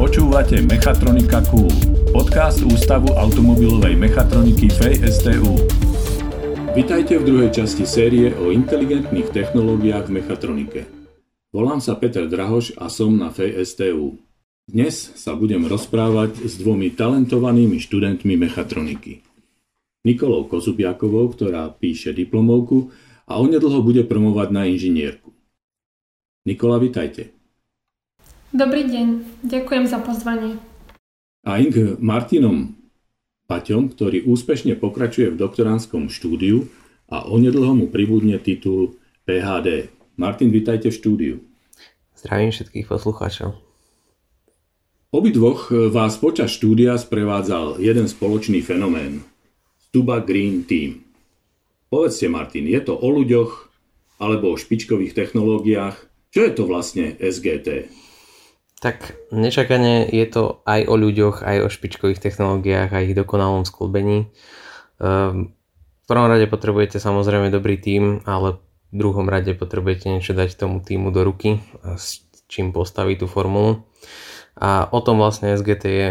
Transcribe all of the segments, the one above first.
Počúvate Mechatronika Cool, podcast Ústavu automobilovej mechatroniky FSTU. Vitajte v druhej časti série o inteligentných technológiách v mechatronike. Volám sa Peter Drahoš a som na FSTU. Dnes sa budem rozprávať s dvomi talentovanými študentmi mechatroniky. Nikolou Kozubiakovou, ktorá píše diplomovku a onedlho bude promovať na inžinierku. Nikola, vitajte. Dobrý deň, ďakujem za pozvanie. A Ing Martinom Paťom, ktorý úspešne pokračuje v doktoránskom štúdiu a onedlho mu pribudne titul PHD. Martin, vitajte v štúdiu. Zdravím všetkých poslucháčov. Obidvoch vás počas štúdia sprevádzal jeden spoločný fenomén. Stuba Green Team. Povedzte, Martin, je to o ľuďoch alebo o špičkových technológiách? Čo je to vlastne SGT? Tak nečakane je to aj o ľuďoch, aj o špičkových technológiách, aj ich dokonalom sklbení. Ehm, v prvom rade potrebujete samozrejme dobrý tím, ale v druhom rade potrebujete niečo dať tomu týmu do ruky, s čím postaví tú formulu. A o tom vlastne SGT je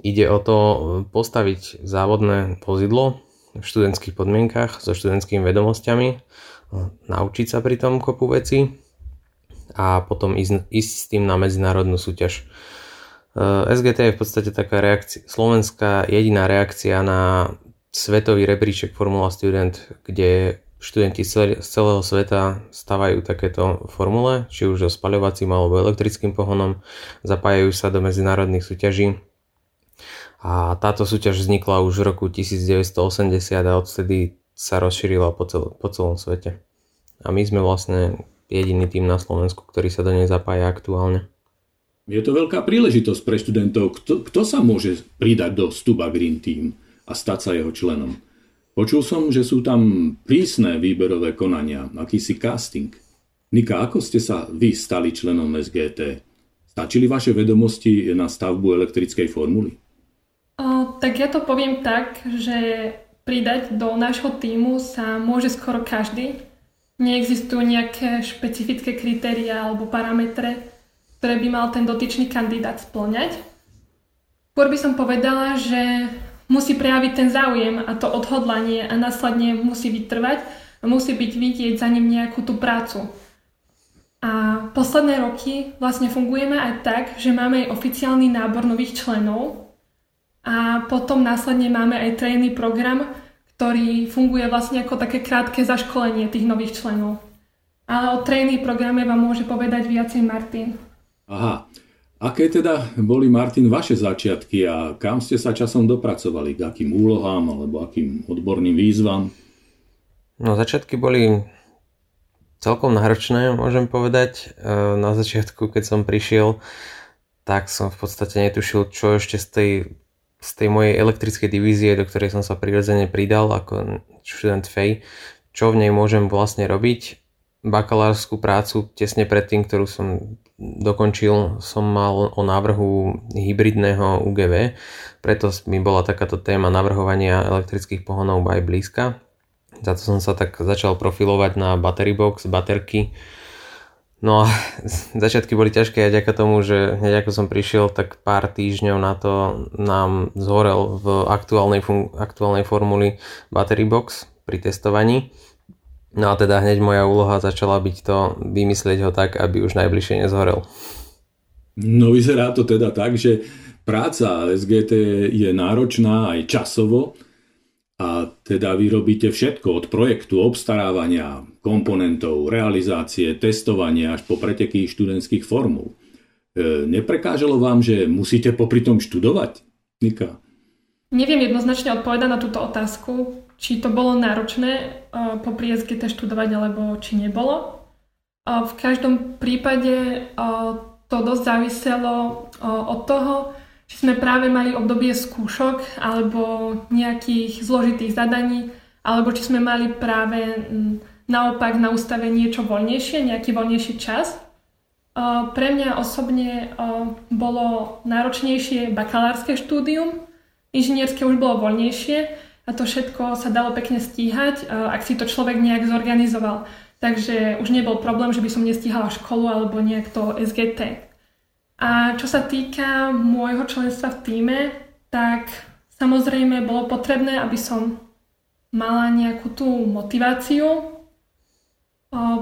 Ide o to e, postaviť závodné vozidlo v študentských podmienkach so študentskými vedomosťami, e, naučiť sa pri tom kopu veci a potom ísť, ísť s tým na medzinárodnú súťaž. E, SGT je v podstate taká reakcia, slovenská jediná reakcia na svetový rebríček Formula Student, kde študenti z celého sveta stavajú takéto formule, či už so spaľovacím alebo elektrickým pohonom, zapájajú sa do medzinárodných súťaží a táto súťaž vznikla už v roku 1980 a odtedy sa rozšírila po, cel, po celom svete. A my sme vlastne jediný tým na Slovensku, ktorý sa do nej zapája aktuálne. Je to veľká príležitosť pre študentov. Kto, kto sa môže pridať do Stuba Green Team a stať sa jeho členom? Počul som, že sú tam prísne výberové konania, akýsi casting. Nika, ako ste sa vy stali členom SGT? Stačili vaše vedomosti na stavbu elektrickej formuly? tak ja to poviem tak, že pridať do nášho týmu sa môže skoro každý. Neexistujú nejaké špecifické kritéria alebo parametre, ktoré by mal ten dotyčný kandidát splňať. Skôr by som povedala, že musí prejaviť ten záujem a to odhodlanie a následne musí vytrvať a musí byť vidieť za ním nejakú tú prácu. A posledné roky vlastne fungujeme aj tak, že máme aj oficiálny nábor nových členov, a potom následne máme aj trénny program, ktorý funguje vlastne ako také krátke zaškolenie tých nových členov. Ale o trénny programe vám môže povedať viacej Martin. Aha. Aké teda boli, Martin, vaše začiatky a kam ste sa časom dopracovali? K akým úlohám alebo akým odborným výzvam? No začiatky boli celkom náročné, môžem povedať. E, na začiatku, keď som prišiel, tak som v podstate netušil, čo ešte z tej z tej mojej elektrickej divízie, do ktorej som sa prirodzene pridal ako študent FEJ, čo v nej môžem vlastne robiť. Bakalárskú prácu tesne predtým, ktorú som dokončil, som mal o návrhu hybridného UGV, preto mi bola takáto téma navrhovania elektrických pohonov aj blízka. Za to som sa tak začal profilovať na battery box, baterky, No a začiatky boli ťažké aj ďaká tomu, že hneď ako som prišiel, tak pár týždňov na to nám zhorel v aktuálnej, fun- aktuálnej formuli battery box pri testovaní. No a teda hneď moja úloha začala byť to vymyslieť ho tak, aby už najbližšie nezhorel. No vyzerá to teda tak, že práca SGT je náročná aj časovo, a teda vy robíte všetko od projektu, obstarávania, komponentov, realizácie, testovania až po preteky študentských formul. E, neprekážalo vám, že musíte popri tom študovať? Nika? Neviem jednoznačne odpovedať na túto otázku, či to bolo náročné uh, popri SGT študovať, alebo či nebolo. Uh, v každom prípade uh, to dosť záviselo od toho, sme práve mali obdobie skúšok alebo nejakých zložitých zadaní, alebo či sme mali práve naopak na ústave niečo voľnejšie, nejaký voľnejší čas. Pre mňa osobne bolo náročnejšie bakalárske štúdium, inžinierské už bolo voľnejšie a to všetko sa dalo pekne stíhať, ak si to človek nejak zorganizoval. Takže už nebol problém, že by som nestíhala školu alebo nejak to SGT. A čo sa týka môjho členstva v týme, tak samozrejme bolo potrebné, aby som mala nejakú tú motiváciu.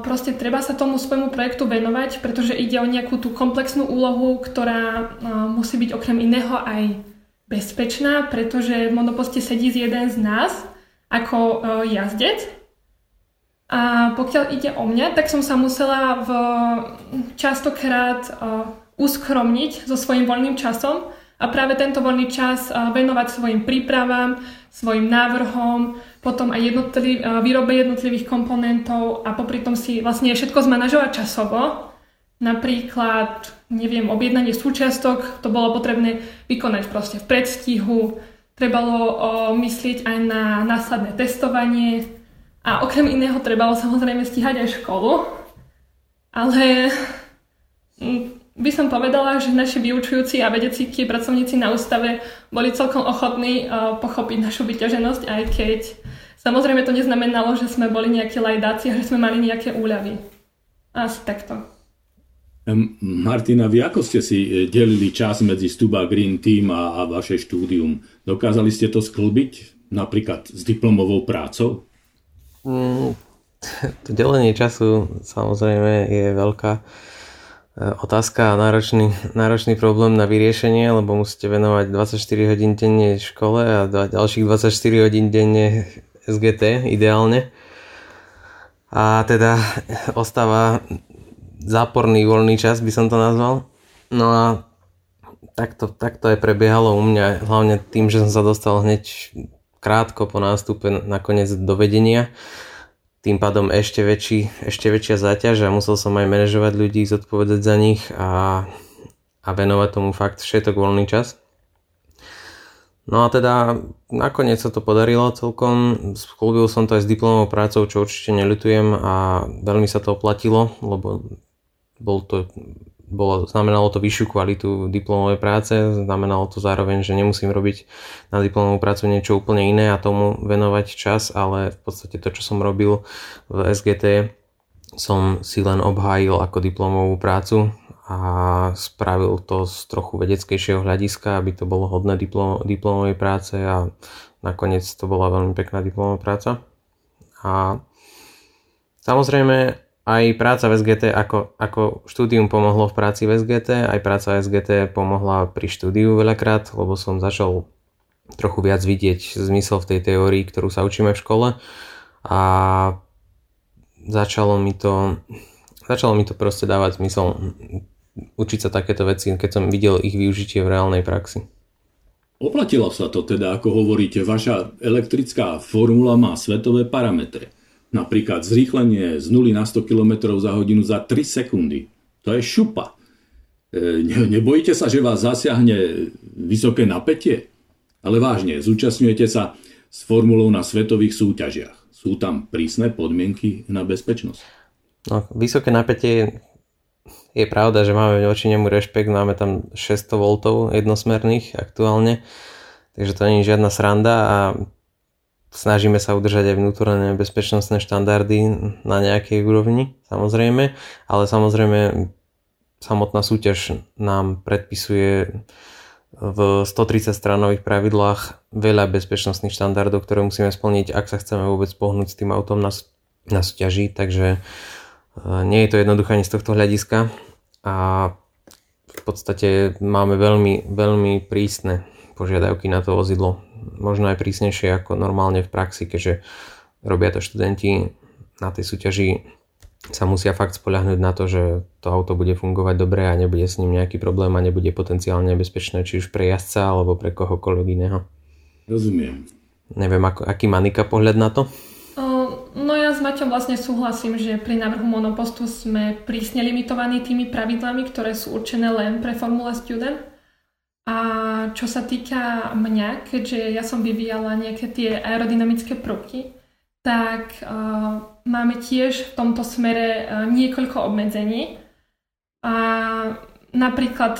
Proste treba sa tomu svojmu projektu venovať, pretože ide o nejakú tú komplexnú úlohu, ktorá musí byť okrem iného aj bezpečná, pretože v monoposte sedí jeden z nás ako jazdec a pokiaľ ide o mňa, tak som sa musela v, častokrát uskromniť so svojím voľným časom a práve tento voľný čas venovať svojim prípravám, svojim návrhom, potom aj jednotliv, výrobe jednotlivých komponentov a popri tom si vlastne všetko zmanažovať časovo. Napríklad, neviem, objednanie súčiastok, to bolo potrebné vykonať proste v predstihu, trebalo myslieť aj na následné testovanie, a okrem iného trebalo samozrejme stíhať aj školu, ale mm, by som povedala, že naši vyučujúci a vedeckí pracovníci na ústave boli celkom ochotní uh, pochopiť našu vyťaženosť, aj keď samozrejme to neznamenalo, že sme boli nejakí lajdáci a že sme mali nejaké úľavy. Asi takto. Martina, vy ako ste si e, delili čas medzi Stuba Green Team a, a vaše štúdium? Dokázali ste to sklbiť napríklad s diplomovou prácou? Mm, to delenie času samozrejme je veľká otázka a náročný, náročný problém na vyriešenie, lebo musíte venovať 24 hodín denne škole a ďalších 24 hodín denne SGT ideálne. A teda ostáva záporný voľný čas, by som to nazval. No a takto, takto aj prebiehalo u mňa, hlavne tým, že som sa dostal hneď krátko po nástupe nakoniec do vedenia. Tým pádom ešte, väčší, ešte väčšia záťaž a musel som aj manažovať ľudí, zodpovedať za nich a, a venovať tomu fakt všetok voľný čas. No a teda nakoniec sa to podarilo celkom, sklúbil som to aj s diplomovou prácou, čo určite neľutujem a veľmi sa to oplatilo, lebo bol to bolo, znamenalo to vyššiu kvalitu diplomovej práce, znamenalo to zároveň, že nemusím robiť na diplomovú prácu niečo úplne iné a tomu venovať čas, ale v podstate to, čo som robil v SGT, som si len obhájil ako diplomovú prácu a spravil to z trochu vedeckejšieho hľadiska, aby to bolo hodné diplom, diplomovej práce a nakoniec to bola veľmi pekná diplomová práca. A samozrejme aj práca v SGT, ako, ako štúdium pomohlo v práci v SGT, aj práca v SGT pomohla pri štúdiu veľakrát, lebo som začal trochu viac vidieť zmysel v tej teórii, ktorú sa učíme v škole a začalo mi to, začalo mi to proste dávať zmysel učiť sa takéto veci, keď som videl ich využitie v reálnej praxi. Oplatilo sa to teda, ako hovoríte, vaša elektrická formula má svetové parametre. Napríklad zrýchlenie z 0 na 100 km za hodinu za 3 sekundy. To je šupa. E, nebojíte sa, že vás zasiahne vysoké napätie? Ale vážne, zúčastňujete sa s formulou na svetových súťažiach. Sú tam prísne podmienky na bezpečnosť? No, vysoké napätie je pravda, že máme voči nemu rešpekt, máme tam 600 V jednosmerných aktuálne, takže to nie je žiadna sranda a snažíme sa udržať aj vnútorné bezpečnostné štandardy na nejakej úrovni, samozrejme, ale samozrejme samotná súťaž nám predpisuje v 130 stranových pravidlách veľa bezpečnostných štandardov, ktoré musíme splniť, ak sa chceme vôbec pohnúť s tým autom na, na súťaži, takže e, nie je to jednoduché ani z tohto hľadiska a v podstate máme veľmi, veľmi prísne požiadavky na to vozidlo možno aj prísnejšie ako normálne v praxi, keďže robia to študenti na tej súťaži sa musia fakt spoľahnúť na to, že to auto bude fungovať dobre a nebude s ním nejaký problém a nebude potenciálne nebezpečné či už pre jazdca alebo pre kohokoľvek iného. Rozumiem. Neviem, ako, aký má Nika pohľad na to? No ja s Maťom vlastne súhlasím, že pri návrhu monopostu sme prísne limitovaní tými pravidlami, ktoré sú určené len pre Formula Student a čo sa týka mňa, keďže ja som vyvíjala nejaké tie aerodynamické prvky, tak uh, máme tiež v tomto smere uh, niekoľko obmedzení. A napríklad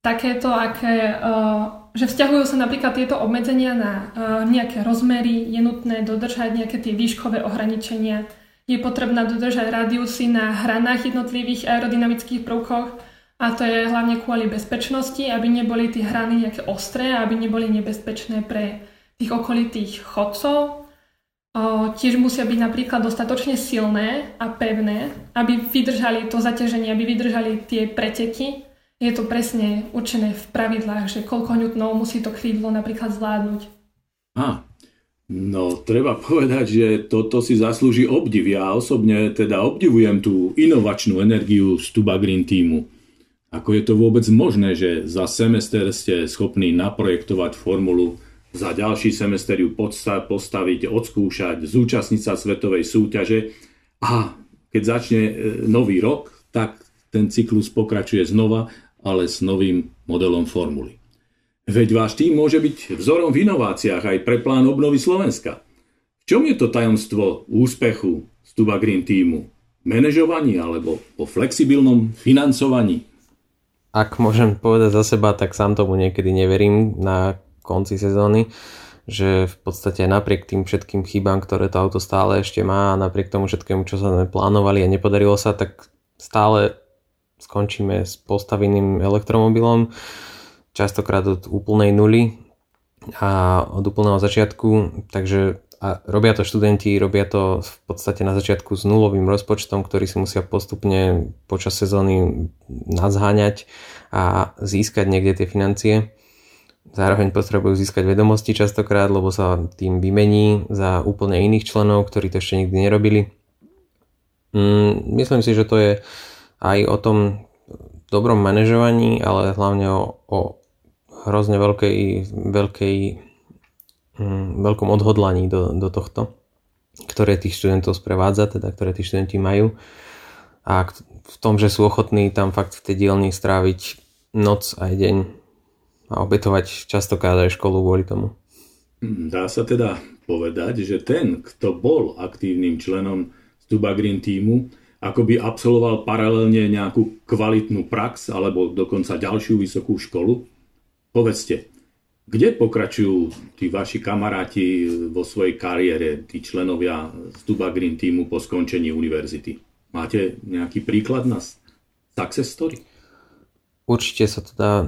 takéto, aké, uh, že vzťahujú sa napríklad tieto obmedzenia na uh, nejaké rozmery, je nutné dodržať nejaké tie výškové ohraničenia, je potrebné dodržať radiusy na hranách jednotlivých aerodynamických prvkoch, A to je hlavne kvôli bezpečnosti, aby neboli tie hrany nejaké ostré, aby neboli nebezpečné pre tých okolitých chodcov. O, tiež musia byť napríklad dostatočne silné a pevné, aby vydržali to zaťaženie, aby vydržali tie preteky. Je to presne určené v pravidlách, že koľko ňutnov musí to krídlo napríklad zvládnuť. A, No, treba povedať, že toto si zaslúži obdiv. Ja osobne teda obdivujem tú inovačnú energiu Stuba Green týmu. Ako je to vôbec možné, že za semester ste schopní naprojektovať formulu, za ďalší semester ju postaviť, odskúšať, zúčastniť sa svetovej súťaže a keď začne e, nový rok, tak ten cyklus pokračuje znova, ale s novým modelom formuly. Veď váš tým môže byť vzorom v inováciách aj pre plán obnovy Slovenska. V čom je to tajomstvo úspechu Stuba Green týmu? Manažovaní alebo po flexibilnom financovaní? Ak môžem povedať za seba, tak sám tomu niekedy neverím na konci sezóny, že v podstate napriek tým všetkým chybám, ktoré to auto stále ešte má a napriek tomu všetkému, čo sa plánovali a nepodarilo sa, tak stále skončíme s postaveným elektromobilom častokrát od úplnej nuly a od úplného začiatku, takže a robia to študenti, robia to v podstate na začiatku s nulovým rozpočtom, ktorý si musia postupne počas sezóny nazháňať a získať niekde tie financie. Zároveň potrebujú získať vedomosti častokrát, lebo sa tým vymení za úplne iných členov, ktorí to ešte nikdy nerobili. Mm, myslím si, že to je aj o tom dobrom manažovaní, ale hlavne o, o hrozne veľkej, veľkej, veľkom odhodlaní do, do tohto, ktoré tých študentov sprevádza, teda ktoré tí študenti majú. A v tom, že sú ochotní tam fakt v tej dielni stráviť noc aj deň a obetovať častokrát aj školu kvôli tomu. Dá sa teda povedať, že ten, kto bol aktívnym členom Stuba Green týmu, ako by absolvoval paralelne nejakú kvalitnú prax alebo dokonca ďalšiu vysokú školu, Povedzte, kde pokračujú tí vaši kamaráti vo svojej kariére, tí členovia z Duba Green týmu po skončení univerzity? Máte nejaký príklad na success story? Určite sa to dá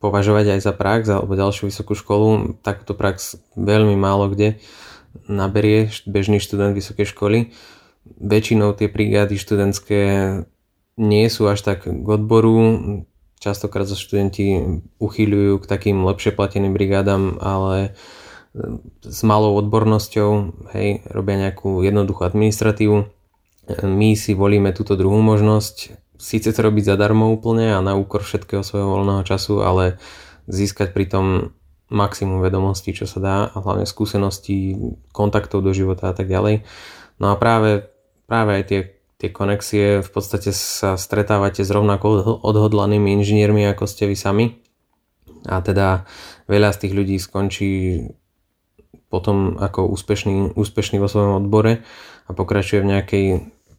považovať aj za prax alebo ďalšiu vysokú školu. Takúto prax veľmi málo kde naberie bežný študent vysokej školy. Väčšinou tie brigády študentské nie sú až tak k odboru, Častokrát sa študenti uchýľujú k takým lepšie plateným brigádam, ale e, s malou odbornosťou, hej, robia nejakú jednoduchú administratívu. E, my si volíme túto druhú možnosť, síce to robiť zadarmo úplne a na úkor všetkého svojho voľného času, ale získať pritom maximum vedomostí, čo sa dá a hlavne skúseností, kontaktov do života a tak ďalej. No a práve, práve aj tie tie konexie v podstate sa stretávate s rovnako odhodlanými inžiniermi ako ste vy sami a teda veľa z tých ľudí skončí potom ako úspešný, úspešný vo svojom odbore a pokračuje v nejakej,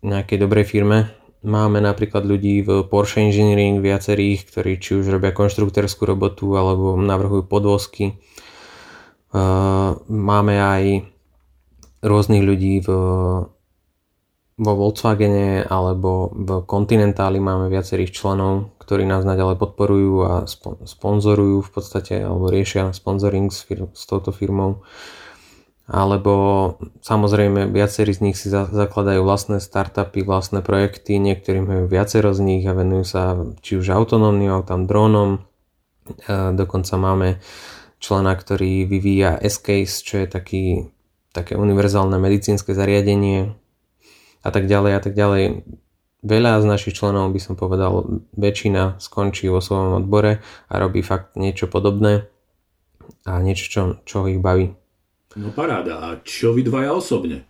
nejakej dobrej firme. Máme napríklad ľudí v Porsche Engineering viacerých, ktorí či už robia konštruktorskú robotu alebo navrhujú podvozky. Máme aj rôznych ľudí v vo Volkswagene alebo v Continentali máme viacerých členov, ktorí nás naďalej podporujú a sponzorujú v podstate alebo riešia sponsoring s, fir- s touto firmou. Alebo samozrejme viacerí z nich si za- zakladajú vlastné startupy, vlastné projekty, niektorí majú viacero z nich a venujú sa či už autonómnym autám, dronom. E, dokonca máme člena, ktorý vyvíja S-Case, čo je taký, také univerzálne medicínske zariadenie, a tak ďalej a tak ďalej. Veľa z našich členov by som povedal, väčšina skončí vo svojom odbore a robí fakt niečo podobné a niečo, čo, čo ich baví. No paráda. A čo vy dvaja osobne?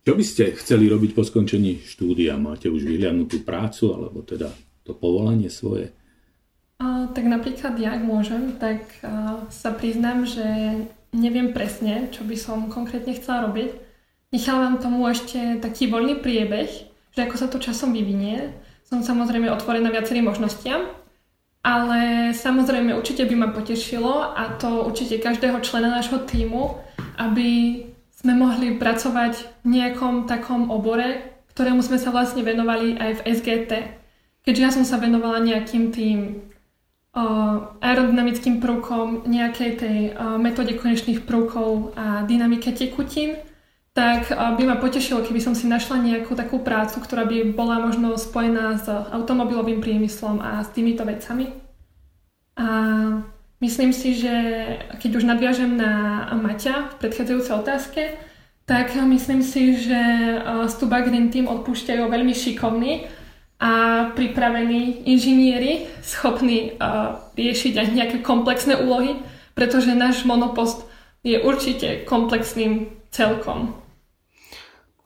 Čo by ste chceli robiť po skončení štúdia? Máte už vyhľadnutú prácu alebo teda to povolanie svoje? A, tak napríklad ja, ak môžem, tak a, sa priznám, že neviem presne, čo by som konkrétne chcela robiť Nechávam tomu ešte taký voľný priebeh, že ako sa to časom vyvinie. Som samozrejme otvorená viacerým možnostiam, ale samozrejme určite by ma potešilo a to určite každého člena nášho týmu, aby sme mohli pracovať v nejakom takom obore, ktorému sme sa vlastne venovali aj v SGT. keďže ja som sa venovala nejakým tým uh, aerodynamickým prvkom, nejakej tej uh, metóde konečných prvkov a dynamike tekutín, tak by ma potešilo, keby som si našla nejakú takú prácu, ktorá by bola možno spojená s automobilovým priemyslom a s týmito vecami. A myslím si, že keď už nadviažem na Maťa v predchádzajúcej otázke, tak myslím si, že Stuba Green Team odpúšťajú veľmi šikovní a pripravení inžinieri, schopní riešiť aj nejaké komplexné úlohy, pretože náš monopost je určite komplexným celkom.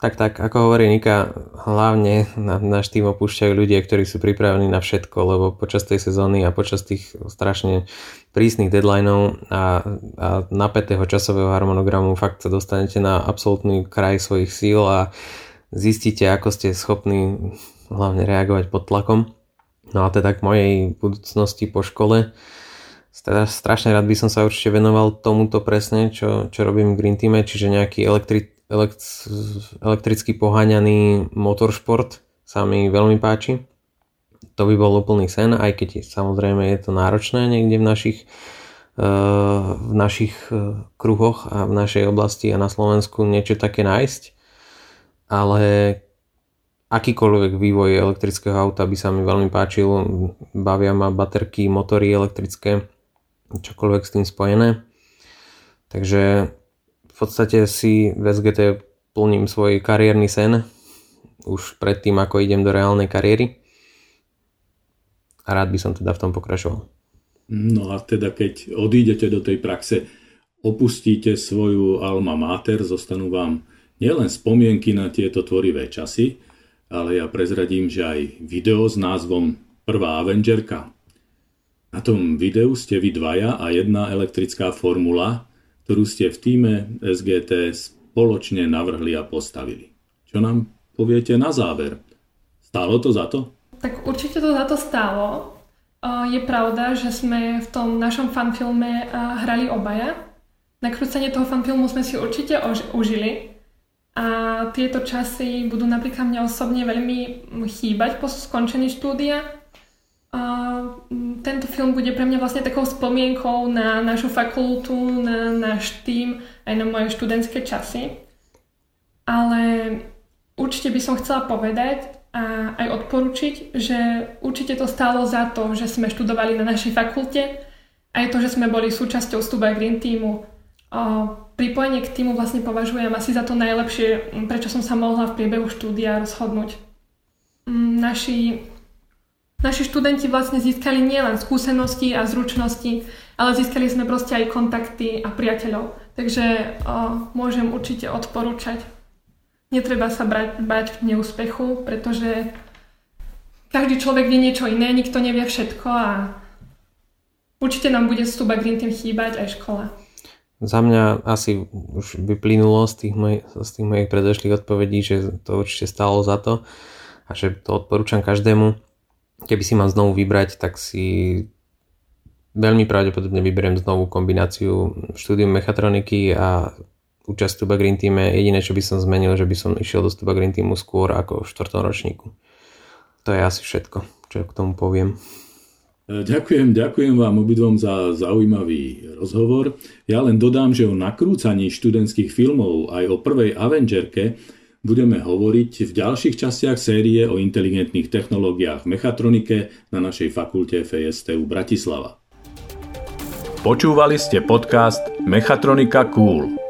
Tak, tak, ako hovorí Nika, hlavne na, náš tým opúšťajú ľudia, ktorí sú pripravení na všetko, lebo počas tej sezóny a počas tých strašne prísnych deadlineov a, a napätého časového harmonogramu fakt sa dostanete na absolútny kraj svojich síl a zistíte, ako ste schopní hlavne reagovať pod tlakom. No a teda k mojej budúcnosti po škole, strašne rád by som sa určite venoval tomuto presne, čo, čo robím v Green Team, čiže nejaký elektri- elektricky poháňaný motoršport sa mi veľmi páči. To by bol úplný sen, aj keď samozrejme je to náročné niekde v našich, eh, v našich eh, kruhoch a v našej oblasti a na Slovensku niečo také nájsť. Ale akýkoľvek vývoj elektrického auta by sa mi veľmi páčil. Bavia ma baterky, motory elektrické, čokoľvek s tým spojené. Takže v podstate si v SGT plním svoj kariérny sen už predtým, ako idem do reálnej kariéry a rád by som teda v tom pokračoval. No a teda keď odídete do tej praxe, opustíte svoju alma mater, zostanú vám nielen spomienky na tieto tvorivé časy, ale ja prezradím, že aj video s názvom Prvá Avengerka. Na tom videu ste vy dvaja a jedna elektrická formula, ktorú ste v týme SGT spoločne navrhli a postavili. Čo nám poviete na záver? Stálo to za to? Tak určite to za to stálo. Je pravda, že sme v tom našom fanfilme hrali obaja. Nakrúcanie toho fanfilmu sme si určite užili. A tieto časy budú napríklad mňa osobne veľmi chýbať po skončení štúdia tento film bude pre mňa vlastne takou spomienkou na našu fakultu, na náš tým, aj na moje študentské časy. Ale určite by som chcela povedať a aj odporučiť, že určite to stálo za to, že sme študovali na našej fakulte, aj to, že sme boli súčasťou Stuba Green Teamu. Pripojenie k týmu vlastne považujem asi za to najlepšie, prečo som sa mohla v priebehu štúdia rozhodnúť. Mm, naši Naši študenti vlastne získali nielen skúsenosti a zručnosti, ale získali sme proste aj kontakty a priateľov. Takže o, môžem určite odporúčať. Netreba sa brať, bať neúspechu, pretože každý človek vie niečo iné, nikto nevie všetko a určite nám bude Stuba Green Team chýbať aj škola. Za mňa asi už vyplynulo z tých, moj, z tých mojich predošlých odpovedí, že to určite stálo za to a že to odporúčam každému keby si mal znovu vybrať, tak si veľmi pravdepodobne vyberiem znovu kombináciu štúdium mechatroniky a účasť Tuba Green Team. Jediné, čo by som zmenil, že by som išiel do Tuba Green Teamu skôr ako v 4. ročníku. To je asi všetko, čo k tomu poviem. E, ďakujem, ďakujem vám obidvom za zaujímavý rozhovor. Ja len dodám, že o nakrúcaní študentských filmov aj o prvej Avengerke budeme hovoriť v ďalších častiach série o inteligentných technológiách v mechatronike na našej fakulte FSTU Bratislava. Počúvali ste podcast Mechatronika Cool.